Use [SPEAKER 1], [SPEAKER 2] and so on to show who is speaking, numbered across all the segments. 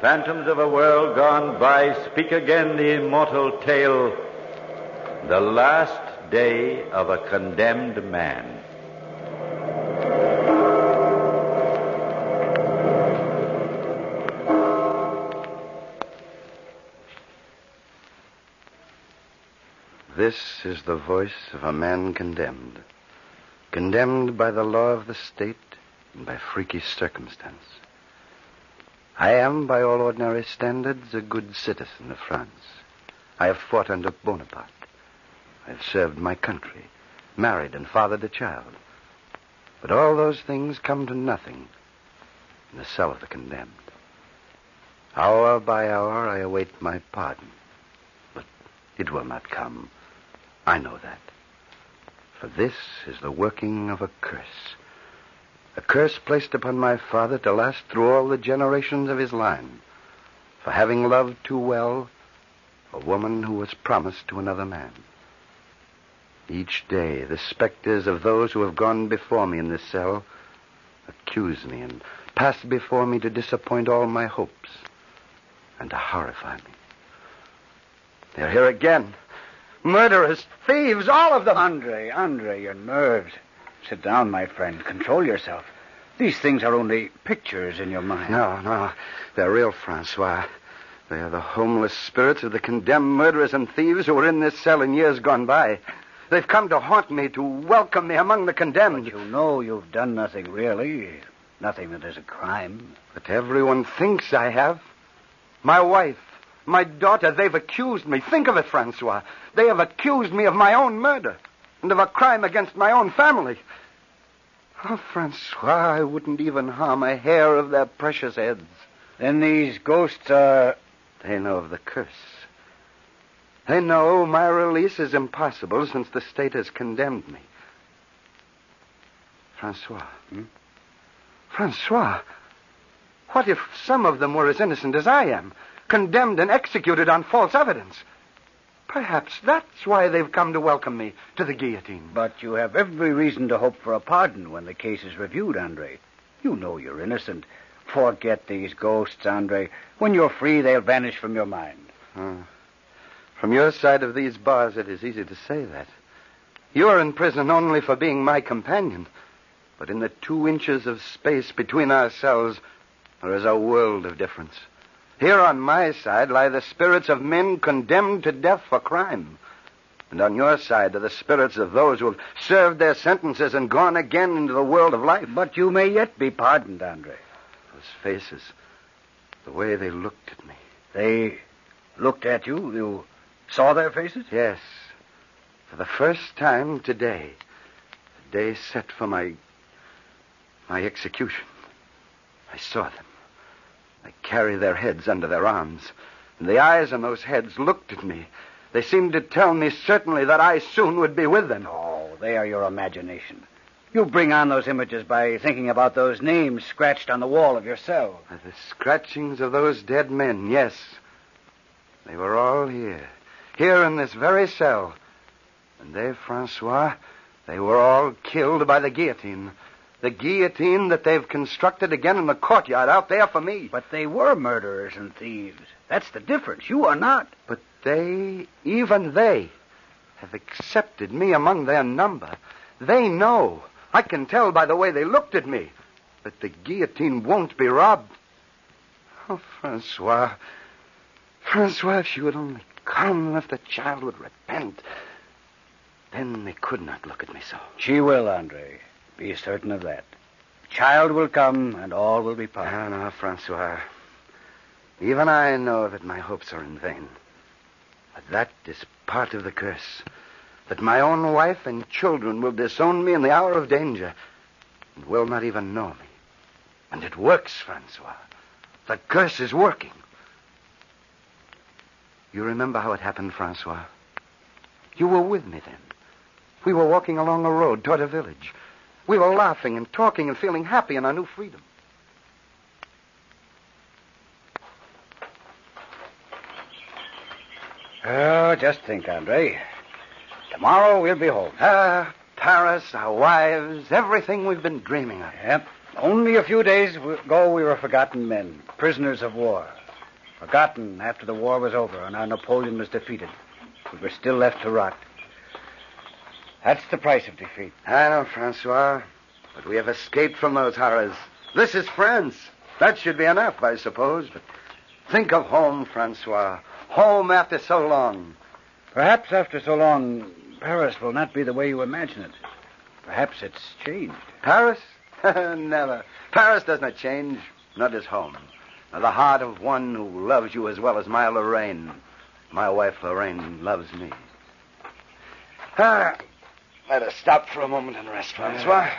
[SPEAKER 1] phantoms of a world gone by, speak again the immortal tale, the last day of a condemned man.
[SPEAKER 2] This is the voice of a man condemned. Condemned by the law of the state and by freaky circumstance. I am, by all ordinary standards, a good citizen of France. I have fought under Bonaparte. I have served my country, married and fathered a child. But all those things come to nothing in the cell of the condemned. Hour by hour I await my pardon. But it will not come. I know that. For this is the working of a curse. A curse placed upon my father to last through all the generations of his line. For having loved too well a woman who was promised to another man. Each day, the specters of those who have gone before me in this cell accuse me and pass before me to disappoint all my hopes and to horrify me. They're here again. Murderers, thieves, all of them.
[SPEAKER 3] Andre, Andre, your nerves. Sit down, my friend. Control yourself. These things are only pictures in your mind.
[SPEAKER 2] No, no. They're real, Francois. They are the homeless spirits of the condemned murderers and thieves who were in this cell in years gone by. They've come to haunt me, to welcome me among the condemned.
[SPEAKER 3] But you know you've done nothing really. Nothing that is a crime.
[SPEAKER 2] But everyone thinks I have. My wife, my daughter, they've accused me. Think of it, Francois. They have accused me of my own murder and of a crime against my own family. Oh, Francois, I wouldn't even harm a hair of their precious heads.
[SPEAKER 3] Then these ghosts are.
[SPEAKER 2] They know of the curse. They know my release is impossible since the state has condemned me. Francois.
[SPEAKER 3] Hmm?
[SPEAKER 2] Francois. What if some of them were as innocent as I am, condemned and executed on false evidence? Perhaps that's why they've come to welcome me to the guillotine.
[SPEAKER 3] But you have every reason to hope for a pardon when the case is reviewed, Andre. You know you're innocent. Forget these ghosts, Andre. When you're free, they'll vanish from your mind.
[SPEAKER 2] Uh, from your side of these bars, it is easy to say that. You're in prison only for being my companion. But in the two inches of space between ourselves, there is a world of difference. Here on my side lie the spirits of men condemned to death for crime. And on your side are the spirits of those who have served their sentences and gone again into the world of life.
[SPEAKER 3] But you may yet be pardoned, Andre.
[SPEAKER 2] Those faces, the way they looked at me.
[SPEAKER 3] They looked at you? You saw their faces?
[SPEAKER 2] Yes. For the first time today, the day set for my my execution. I saw them. They carry their heads under their arms. And the eyes in those heads looked at me. They seemed to tell me certainly that I soon would be with them.
[SPEAKER 3] Oh, they are your imagination. You bring on those images by thinking about those names scratched on the wall of your cell.
[SPEAKER 2] The scratchings of those dead men, yes. They were all here. Here in this very cell. And they, Francois, they were all killed by the guillotine. The guillotine that they've constructed again in the courtyard out there for me.
[SPEAKER 3] But they were murderers and thieves. That's the difference. You are not.
[SPEAKER 2] But they, even they, have accepted me among their number. They know. I can tell by the way they looked at me that the guillotine won't be robbed. Oh, Francois. Francois, if she would only come, if the child would repent, then they could not look at me so.
[SPEAKER 3] She will, Andre. Be certain of that. Child will come, and all will be pardoned.
[SPEAKER 2] No, ah, no, Francois. Even I know that my hopes are in vain. But that is part of the curse. That my own wife and children will disown me in the hour of danger and will not even know me. And it works, Francois. The curse is working. You remember how it happened, Francois? You were with me then. We were walking along a road toward a village. We were laughing and talking and feeling happy in our new freedom.
[SPEAKER 3] Oh, just think, Andre. Tomorrow we'll be home.
[SPEAKER 2] Ah, Paris, our wives, everything we've been dreaming of.
[SPEAKER 3] Yep. Only a few days ago we were forgotten men, prisoners of war. Forgotten after the war was over and our Napoleon was defeated. We were still left to rot. That's the price of defeat.
[SPEAKER 2] I know, Francois. But we have escaped from those horrors. This is France. That should be enough, I suppose. But think of home, Francois. Home after so long.
[SPEAKER 3] Perhaps after so long, Paris will not be the way you imagine it. Perhaps it's changed.
[SPEAKER 2] Paris? Never. Paris does not change. Not as home. Nor the heart of one who loves you as well as my Lorraine. My wife, Lorraine, loves me. Ah, let us stop for a moment and rest, Francois.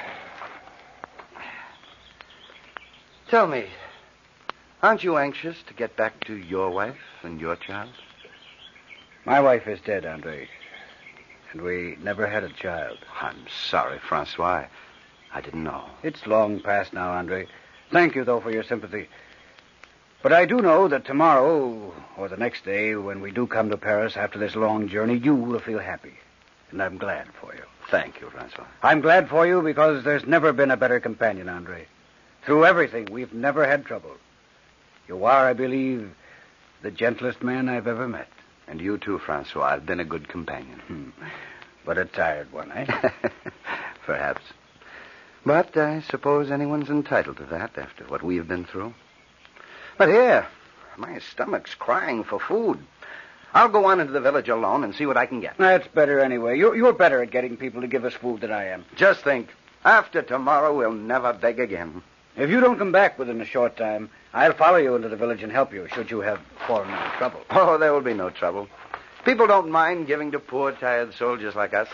[SPEAKER 2] Tell me, aren't you anxious to get back to your wife and your child?
[SPEAKER 3] My wife is dead, Andre. And we never had a child.
[SPEAKER 2] I'm sorry, Francois. I didn't know.
[SPEAKER 3] It's long past now, Andre. Thank you, though, for your sympathy. But I do know that tomorrow, or the next day, when we do come to Paris after this long journey, you will feel happy. And I'm glad for you.
[SPEAKER 2] Thank you, Francois.
[SPEAKER 3] I'm glad for you because there's never been a better companion, Andre. Through everything, we've never had trouble. You are, I believe, the gentlest man I've ever met.
[SPEAKER 2] And you too, Francois. I've been a good companion.
[SPEAKER 3] Hmm. But a tired one, eh?
[SPEAKER 2] Perhaps. But I suppose anyone's entitled to that after what we've been through. But here, my stomach's crying for food. I'll go on into the village alone and see what I can get.
[SPEAKER 3] That's better anyway. You're, you're better at getting people to give us food than I am.
[SPEAKER 2] Just think, after tomorrow, we'll never beg again.
[SPEAKER 3] If you don't come back within a short time, I'll follow you into the village and help you, should you have fallen into trouble.
[SPEAKER 2] Oh, there will be no trouble. People don't mind giving to poor, tired soldiers like us.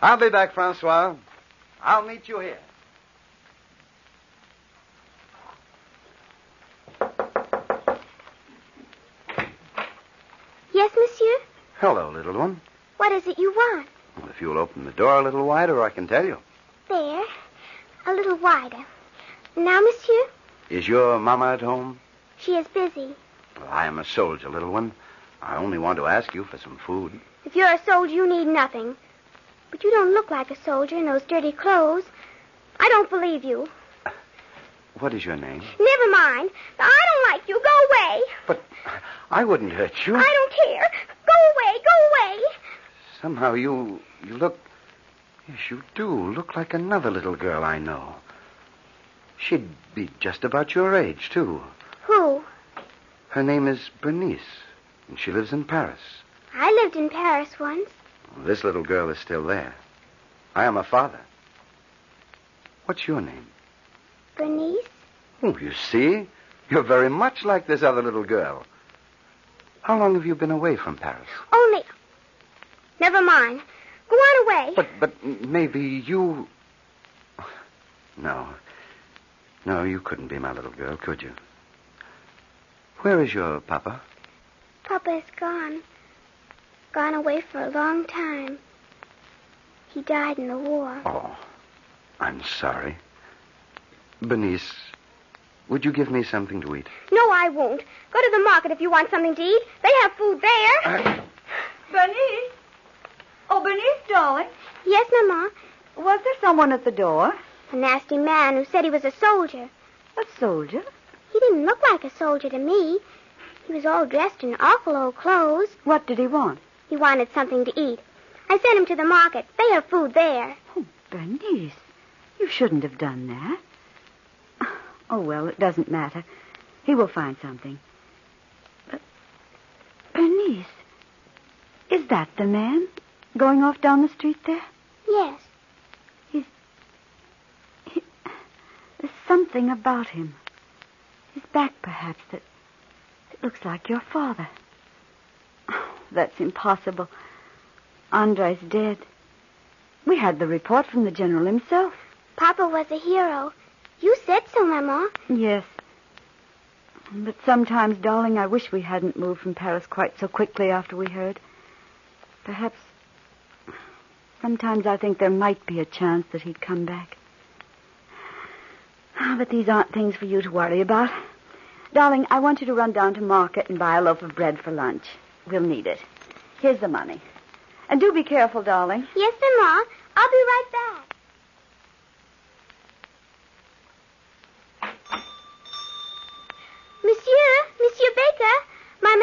[SPEAKER 2] I'll be back, Francois. I'll meet you here.
[SPEAKER 4] Yes, monsieur?
[SPEAKER 2] Hello, little one.
[SPEAKER 4] What is it you want?
[SPEAKER 2] Well, if you'll open the door a little wider, I can tell you.
[SPEAKER 4] There. A little wider. Now, monsieur?
[SPEAKER 2] Is your mama at home?
[SPEAKER 4] She is busy.
[SPEAKER 2] Well, I am a soldier, little one. I only want to ask you for some food.
[SPEAKER 4] If you're a soldier, you need nothing. But you don't look like a soldier in those dirty clothes. I don't believe you.
[SPEAKER 2] What is your name?
[SPEAKER 4] Never mind. I don't like you. Go away.
[SPEAKER 2] But I wouldn't hurt you.
[SPEAKER 4] I don't care. Go away. Go away.
[SPEAKER 2] Somehow you you look yes, you do look like another little girl I know. She'd be just about your age, too.
[SPEAKER 4] Who?
[SPEAKER 2] Her name is Bernice, and she lives in Paris.
[SPEAKER 4] I lived in Paris once.
[SPEAKER 2] This little girl is still there. I am her father. What's your name?
[SPEAKER 4] Bernice?
[SPEAKER 2] Oh, you see? You're very much like this other little girl. How long have you been away from Paris?
[SPEAKER 4] Only. Never mind. Go on away.
[SPEAKER 2] But but maybe you No. No, you couldn't be my little girl, could you? Where is your papa?
[SPEAKER 4] Papa is gone. Gone away for a long time. He died in the war.
[SPEAKER 2] Oh, I'm sorry. Bernice, would you give me something to eat?
[SPEAKER 4] No, I won't. Go to the market if you want something to eat. They have food there.
[SPEAKER 2] Uh,
[SPEAKER 5] Bernice? Oh, Bernice, darling.
[SPEAKER 4] Yes, Mama.
[SPEAKER 5] Was there someone at the door?
[SPEAKER 4] A nasty man who said he was a soldier.
[SPEAKER 5] A soldier?
[SPEAKER 4] He didn't look like a soldier to me. He was all dressed in awful old clothes.
[SPEAKER 5] What did he want?
[SPEAKER 4] He wanted something to eat. I sent him to the market. They have food there.
[SPEAKER 5] Oh, Bernice, you shouldn't have done that. Oh, well, it doesn't matter. He will find something. But, Bernice, is that the man going off down the street there?
[SPEAKER 4] Yes. He's.
[SPEAKER 5] He, There's something about him. His back, perhaps, that, It looks like your father. Oh, that's impossible. Andre's dead. We had the report from the general himself.
[SPEAKER 4] Papa was a hero. You said so, Mama.
[SPEAKER 5] Yes. But sometimes, darling, I wish we hadn't moved from Paris quite so quickly after we heard. Perhaps. Sometimes I think there might be a chance that he'd come back. Ah, But these aren't things for you to worry about. Darling, I want you to run down to market and buy a loaf of bread for lunch. We'll need it. Here's the money. And do be careful, darling.
[SPEAKER 4] Yes, Mama. I'll be right back. Monsieur, Monsieur Baker, my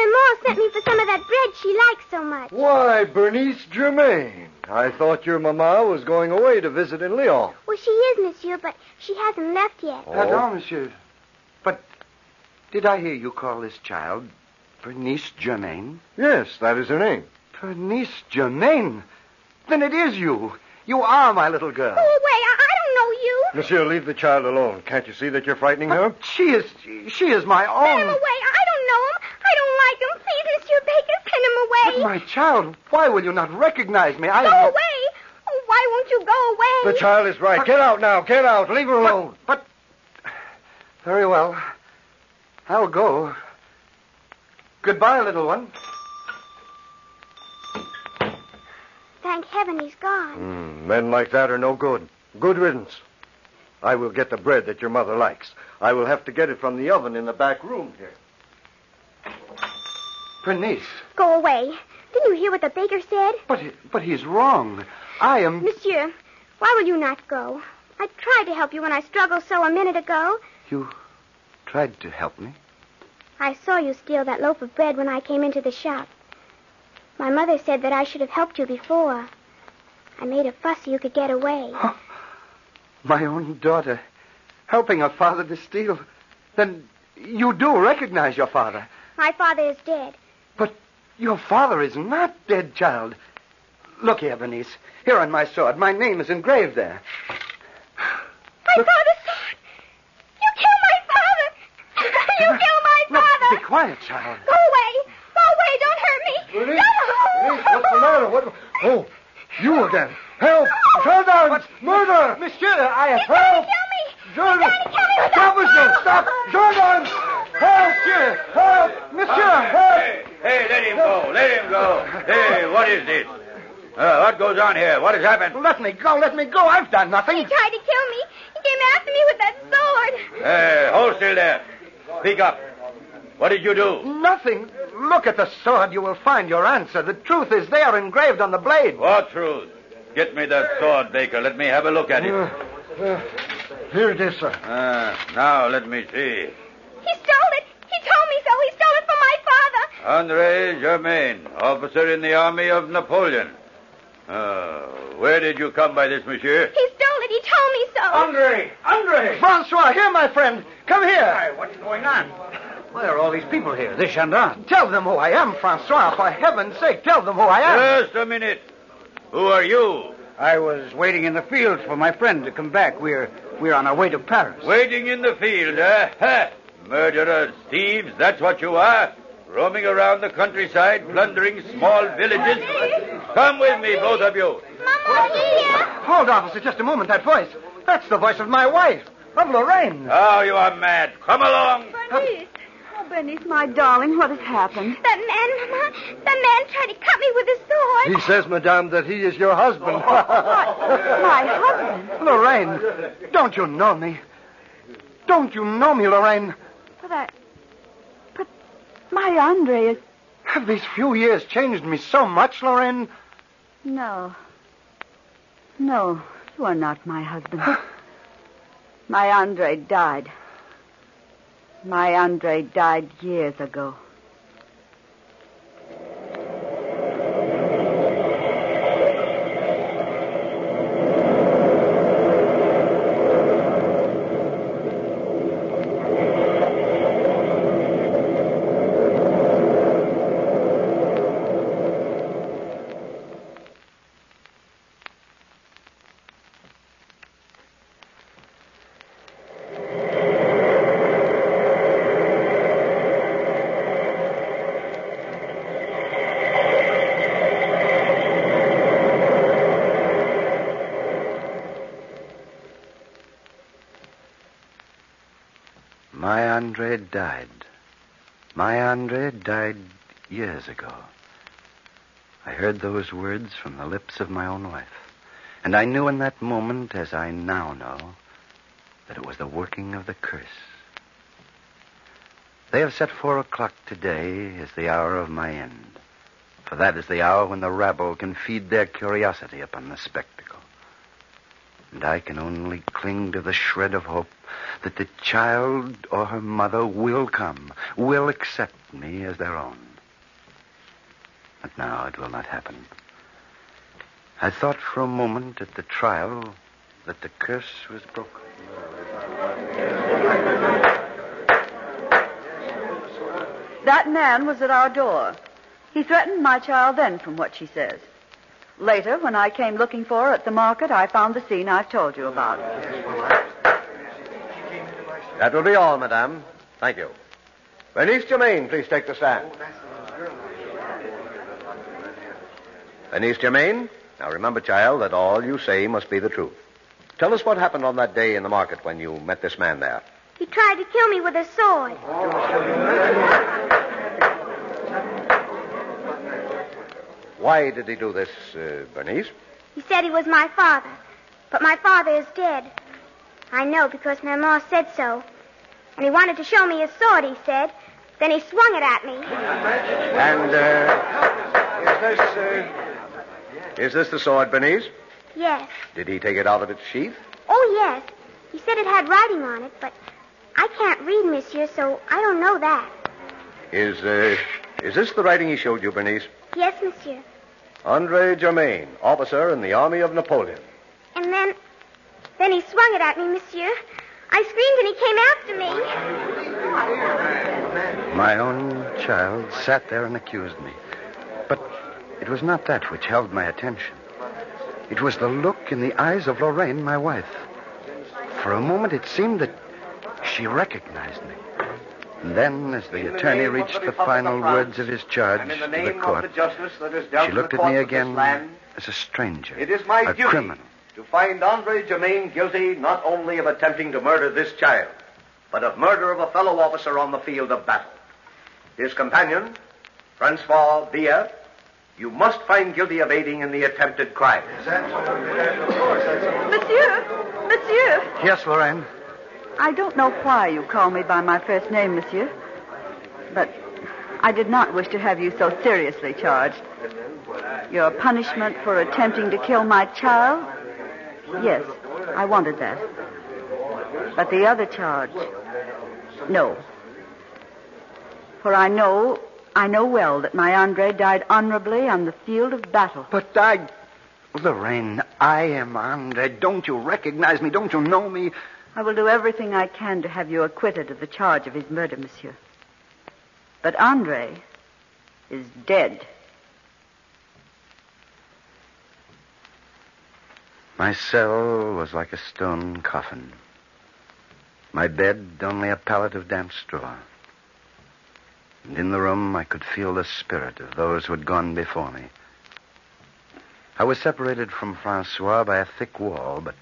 [SPEAKER 4] maman sent me for some of that bread she likes so much.
[SPEAKER 6] Why, Bernice Germain. I thought your mamma was going away to visit in Lyon.
[SPEAKER 4] Well, she is, Monsieur, but she hasn't left yet.
[SPEAKER 6] Oh.
[SPEAKER 2] Pardon, monsieur. But did I hear you call this child Bernice Germain?
[SPEAKER 6] Yes, that is her name.
[SPEAKER 2] Bernice Germain? Then it is you. You are my little girl.
[SPEAKER 4] Oh, Go away. I, I don't know you.
[SPEAKER 6] Monsieur, leave the child alone. Can't you see that you're frightening her?
[SPEAKER 2] She is she is my
[SPEAKER 4] Send him
[SPEAKER 2] own.
[SPEAKER 4] away. I don't know him. I don't like him. Please, Monsieur Baker, send him
[SPEAKER 2] But
[SPEAKER 4] away.
[SPEAKER 2] my child, why will you not recognize me? I
[SPEAKER 4] Go
[SPEAKER 2] am
[SPEAKER 4] away. Oh, why won't you go away?
[SPEAKER 6] The child is right. Get out now. Get out. Leave her alone.
[SPEAKER 2] But very well. I'll go. Goodbye, little one.
[SPEAKER 4] Thank heaven he's gone.
[SPEAKER 6] Hmm, men like that are no good. Good riddance. I will get the bread that your mother likes. I will have to get it from the oven in the back room here.
[SPEAKER 2] Bernice,
[SPEAKER 4] Go away. Didn't you hear what the baker said?
[SPEAKER 2] but he, but he's wrong. I am.
[SPEAKER 4] Monsieur, why will you not go? I tried to help you when I struggled so a minute ago.
[SPEAKER 2] You tried to help me.
[SPEAKER 4] I saw you steal that loaf of bread when I came into the shop. My mother said that I should have helped you before. I made a fuss so you could get away.
[SPEAKER 2] My own daughter, helping her father to steal. Then you do recognize your father.
[SPEAKER 4] My father is dead.
[SPEAKER 2] But your father is not dead, child. Look here, Bernice. Here on my sword, my name is engraved there.
[SPEAKER 4] My father's sword! You killed my father! you killed my
[SPEAKER 2] No,
[SPEAKER 4] father!
[SPEAKER 2] be quiet, child.
[SPEAKER 4] Go away! Go away! Don't hurt me!
[SPEAKER 6] Bernice,
[SPEAKER 4] No!
[SPEAKER 6] Bernice, what's the matter? What? Oh, you again. Help! Gendarmes! Murder!
[SPEAKER 2] Monsieur, I have
[SPEAKER 4] He's trying
[SPEAKER 2] help.
[SPEAKER 4] to kill me!
[SPEAKER 6] Gendarmes!
[SPEAKER 4] He's trying to kill me with
[SPEAKER 6] Stop,
[SPEAKER 4] that
[SPEAKER 6] monsieur! Stop! Gendarmes! Help! Monsieur! Help! Monsieur! Help!
[SPEAKER 1] Hey, hey, let him go. Let him go. Hey, what is this? Uh, what goes on here? What has happened?
[SPEAKER 2] Let me go, let me go. I've done nothing.
[SPEAKER 4] He tried to kill me. He came after me with that sword.
[SPEAKER 1] Hey, hold still there. Speak up. What did you do?
[SPEAKER 2] Nothing. Look at the sword. You will find your answer. The truth is there engraved on the blade.
[SPEAKER 1] What truth? Get me that sword, Baker. Let me have a look at it.
[SPEAKER 6] Uh, uh, here it is, sir.
[SPEAKER 1] Ah, now let me see.
[SPEAKER 4] He stole it. He told me so. He stole it from my father.
[SPEAKER 1] Andre Germain, officer in the army of Napoleon. Uh, where did you come by this, monsieur?
[SPEAKER 4] He stole it. He told me so.
[SPEAKER 2] Andre! Andre! Francois, here, my friend. Come here.
[SPEAKER 3] What's going on? Why are all these people here? This gendarme.
[SPEAKER 2] Tell them who I am, Francois. For heaven's sake, tell them who I am.
[SPEAKER 1] Just a minute. Who are you?
[SPEAKER 3] I was waiting in the fields for my friend to come back. We're we're on our way to Paris.
[SPEAKER 1] Waiting in the field, eh? Ha! Murderers, thieves, that's what you are. Roaming around the countryside, plundering small villages. Come with me, both of you.
[SPEAKER 4] Mama, here.
[SPEAKER 2] Hold, officer, just a moment. That voice. That's the voice of my wife, of Lorraine.
[SPEAKER 1] Oh, you are mad. Come along.
[SPEAKER 5] Bernice. Oh, Bernice, my darling, what has happened?
[SPEAKER 4] That man, Mama, that man tried to cut me with his sword.
[SPEAKER 6] He says, madame, that he is your husband.
[SPEAKER 5] My husband.
[SPEAKER 2] Lorraine, don't you know me? Don't you know me, Lorraine?
[SPEAKER 5] But I. My Andre is.
[SPEAKER 2] Have these few years changed me so much, Lorraine?
[SPEAKER 5] No. No, you are not my husband. my Andre died. My Andre died years ago.
[SPEAKER 2] Andre died. My Andre died years ago. I heard those words from the lips of my own wife. And I knew in that moment, as I now know, that it was the working of the curse. They have set four o'clock today as the hour of my end. For that is the hour when the rabble can feed their curiosity upon the spectacle. And I can only cling to the shred of hope that the child or her mother will come, will accept me as their own. But now it will not happen. I thought for a moment at the trial that the curse was broken.
[SPEAKER 5] That man was at our door. He threatened my child then, from what she says. Later, when I came looking for her at the market, I found the scene I've told you about.
[SPEAKER 6] That will be all, madame. Thank you. Bernice Germain, please take the stand. Bernice Germain, now remember, child, that all you say must be the truth. Tell us what happened on that day in the market when you met this man there.
[SPEAKER 4] He tried to kill me with a sword.
[SPEAKER 6] Why did he do this, uh, Bernice?
[SPEAKER 4] He said he was my father. But my father is dead. I know because Maman said so. And he wanted to show me his sword, he said. Then he swung it at me.
[SPEAKER 6] And, uh, is this, uh, is this the sword, Bernice?
[SPEAKER 4] Yes.
[SPEAKER 6] Did he take it out of its sheath?
[SPEAKER 4] Oh, yes. He said it had writing on it, but I can't read, monsieur, so I don't know that.
[SPEAKER 6] Is, uh, is this the writing he showed you, Bernice?
[SPEAKER 4] Yes, monsieur.
[SPEAKER 6] Andre Germain, officer in the army of Napoleon.
[SPEAKER 4] And then, then he swung it at me, monsieur. I screamed and he came after me.
[SPEAKER 2] My own child sat there and accused me. But it was not that which held my attention. It was the look in the eyes of Lorraine, my wife. For a moment, it seemed that she recognized me. And then, as the attorney reached the final words of his charge
[SPEAKER 6] in the
[SPEAKER 2] to the court,
[SPEAKER 6] of the justice that is dealt
[SPEAKER 2] she
[SPEAKER 6] to the
[SPEAKER 2] looked at me again
[SPEAKER 6] land,
[SPEAKER 2] as a stranger,
[SPEAKER 6] It is my
[SPEAKER 2] a
[SPEAKER 6] duty
[SPEAKER 2] criminal.
[SPEAKER 6] to find Andre Germain guilty not only of attempting to murder this child, but of murder of a fellow officer on the field of battle. His companion, Francois Villa, you must find guilty of aiding in the attempted crime.
[SPEAKER 5] Monsieur! Monsieur!
[SPEAKER 2] Yes, Lorraine.
[SPEAKER 5] I don't know why you call me by my first name, monsieur. But I did not wish to have you so seriously charged. Your punishment for attempting to kill my child? Yes, I wanted that. But the other charge? No. For I know, I know well that my Andre died honorably on the field of battle.
[SPEAKER 2] But I. Lorraine, I am Andre. Don't you recognize me? Don't you know me?
[SPEAKER 5] I will do everything I can to have you acquitted of the charge of his murder, monsieur. But Andre is dead.
[SPEAKER 2] My cell was like a stone coffin. My bed only a pallet of damp straw. And in the room I could feel the spirit of those who had gone before me. I was separated from Francois by a thick wall, but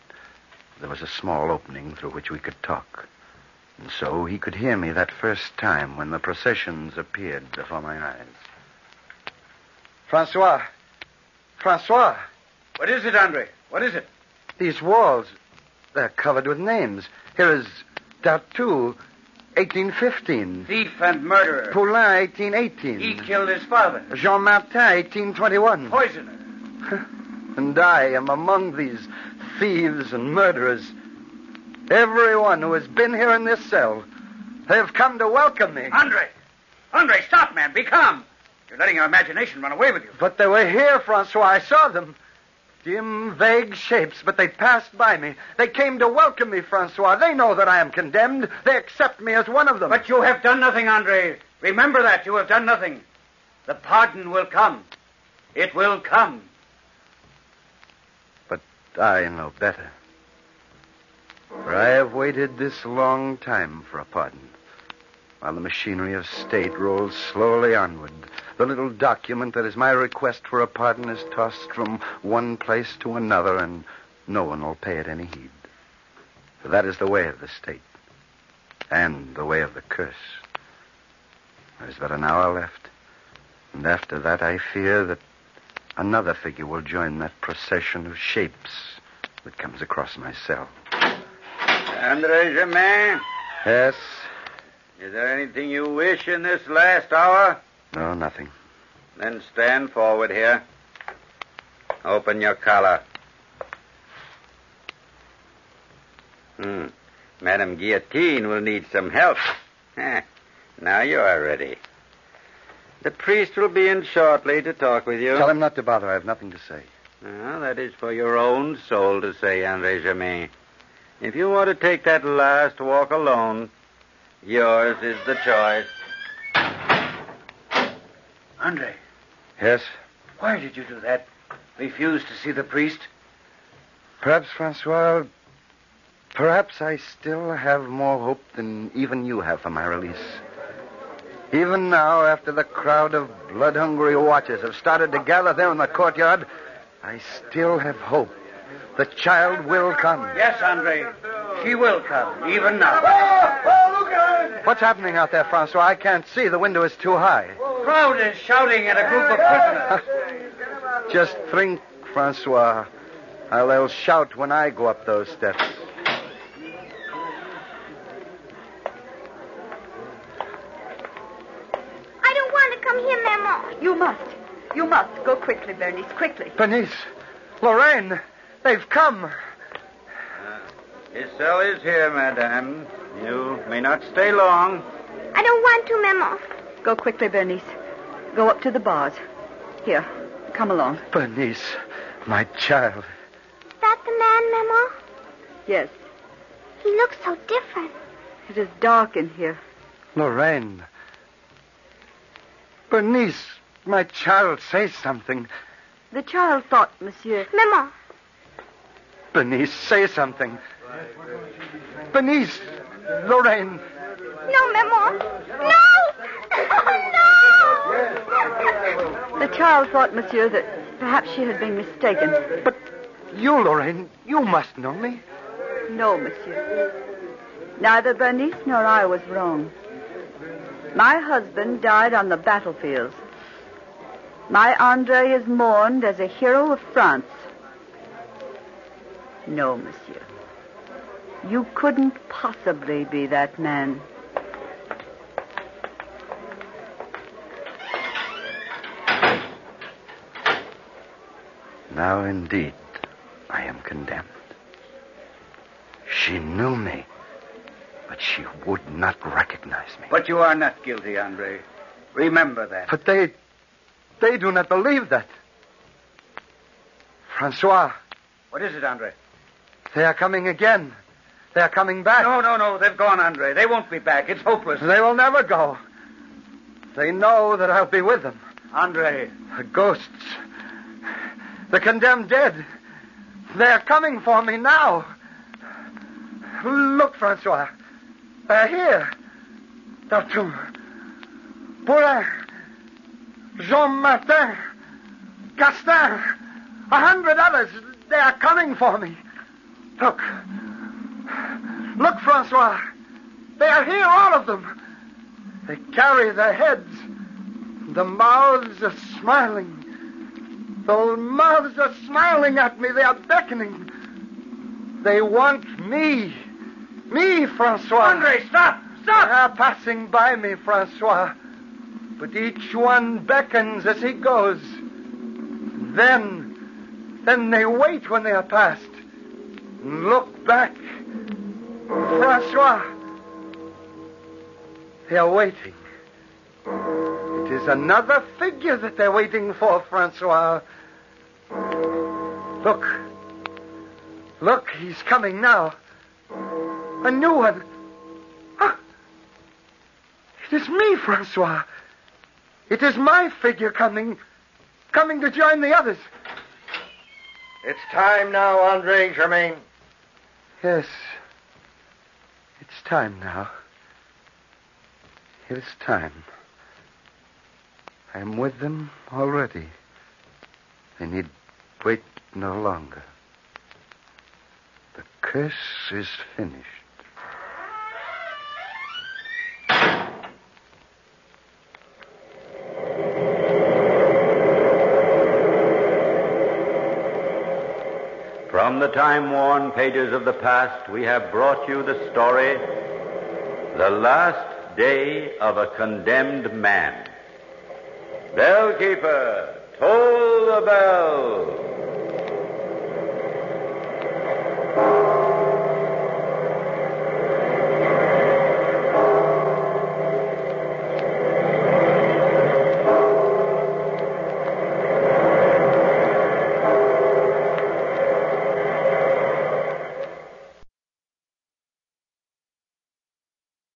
[SPEAKER 2] there was a small opening through which we could talk. And so he could hear me that first time when the processions appeared before my eyes.
[SPEAKER 3] Francois. Francois. What is it, Andre? What is it?
[SPEAKER 2] These walls, they're covered with names. Here is Dartou, 1815.
[SPEAKER 3] Thief and murderer.
[SPEAKER 2] Poulain, 1818.
[SPEAKER 3] He killed his father.
[SPEAKER 2] Jean Martin, 1821.
[SPEAKER 3] Poisoner.
[SPEAKER 2] And I am among these thieves and murderers. Everyone who has been here in this cell, they have come to welcome me.
[SPEAKER 3] Andre. Andre, stop, man. Be calm. You're letting your imagination run away with you.
[SPEAKER 2] But they were here, Francois. I saw them. Dim, vague shapes, but they passed by me. They came to welcome me, Francois. They know that I am condemned. They accept me as one of them.
[SPEAKER 3] But you have done nothing, Andre. Remember that. You have done nothing. The pardon will come. It will come.
[SPEAKER 2] I know better. For I have waited this long time for a pardon. While the machinery of state rolls slowly onward, the little document that is my request for a pardon is tossed from one place to another, and no one will pay it any heed. For that is the way of the state. and the way of the curse. There's but an hour left. And after that, I fear that another figure will join that procession of shapes that comes across my cell.
[SPEAKER 3] Andre Germain,
[SPEAKER 2] Yes?
[SPEAKER 3] is there anything you wish in this last hour?
[SPEAKER 2] No, nothing.
[SPEAKER 3] Then stand forward here. Open your collar. Hmm. Madame Guillotine will need some help. Now you are ready. The priest will be in shortly to talk with you.
[SPEAKER 2] Tell him not to bother. I have nothing to say.
[SPEAKER 3] Well, that is for your own soul to say, Andre Germain. If you want to take that last walk alone, yours is the choice. Andre,
[SPEAKER 2] Yes?
[SPEAKER 3] why did you do that? Refuse to see the priest?
[SPEAKER 2] Perhaps, Francois, perhaps I still have more hope than even you have for my release. Even now, after the crowd of blood hungry watchers have started to gather there in the courtyard, I still have hope. The child will come.
[SPEAKER 3] Yes, Andre. She will come, even now.
[SPEAKER 2] What's happening out there, Francois? I can't see. The window is too high.
[SPEAKER 3] Crowd is shouting at a group of prisoners.
[SPEAKER 2] Just think, Francois, how they'll shout when I go up those steps.
[SPEAKER 5] You must. You must. Go quickly, Bernice, quickly.
[SPEAKER 2] Bernice, Lorraine, they've come.
[SPEAKER 3] Uh, His cell is here, madame. You may not stay long.
[SPEAKER 4] I don't want to, Maman.
[SPEAKER 5] Go quickly, Bernice. Go up to the bars. Here, come along.
[SPEAKER 2] Bernice, my child.
[SPEAKER 4] Is that the man, Maman?
[SPEAKER 5] Yes,
[SPEAKER 4] He looks so different.
[SPEAKER 5] it is dark in here.
[SPEAKER 2] Lorraine. Bernice, my child, say something.
[SPEAKER 5] The child thought, monsieur.
[SPEAKER 4] Maman,
[SPEAKER 2] Bernice, say something. Bernice, Lorraine.
[SPEAKER 4] no, Maman. No! no!
[SPEAKER 5] The child thought, monsieur, that perhaps she had been mistaken.
[SPEAKER 2] But you, Lorraine, you must know me.
[SPEAKER 5] No, monsieur. Neither Bernice nor I was wrong. My husband died on the battlefields. My Andre is mourned as a hero of France. No, monsieur. You couldn't possibly be that man.
[SPEAKER 2] Now, indeed, I am condemned. She knew me, but she would not recognize me.
[SPEAKER 3] But you are not guilty, Andre. Remember that.
[SPEAKER 2] But they. They do not believe that. Francois,
[SPEAKER 3] What is it, Andre?
[SPEAKER 2] they are coming again. They are coming back.
[SPEAKER 3] No, no, no. They've gone, Andre. They won't be back. It's hopeless.
[SPEAKER 2] They will never go. They know that I'll be with them.
[SPEAKER 3] Andre.
[SPEAKER 2] The ghosts. The condemned dead. They're coming for me now. Look, Francois. They're here. Poulain. Jean Martin. Gastin. A hundred others. They are coming for me. Look. Look, Francois. They are here, all of them. They carry their heads. The mouths are smiling. The mouths are smiling at me. They are beckoning. They want me. Me, Francois.
[SPEAKER 3] Andre, stop! Stop!
[SPEAKER 2] They are passing by me, Francois. But each one beckons as he goes. Then, then they wait when they are past. And look back. Francois. They are waiting. It is another figure that they're waiting for, Francois. Look. Look, he's coming now. A new one. Ah, it is me, Francois. It is my figure coming, coming to join the others.
[SPEAKER 6] It's time now, Andre Germain.
[SPEAKER 2] Yes. It's time now. It is time. I am with them already. They need wait no longer. The curse is finished.
[SPEAKER 1] From the time-worn pages of the past, we have brought you the story, The Last Day of a Condemned Man. Bellkeeper, toll the bell.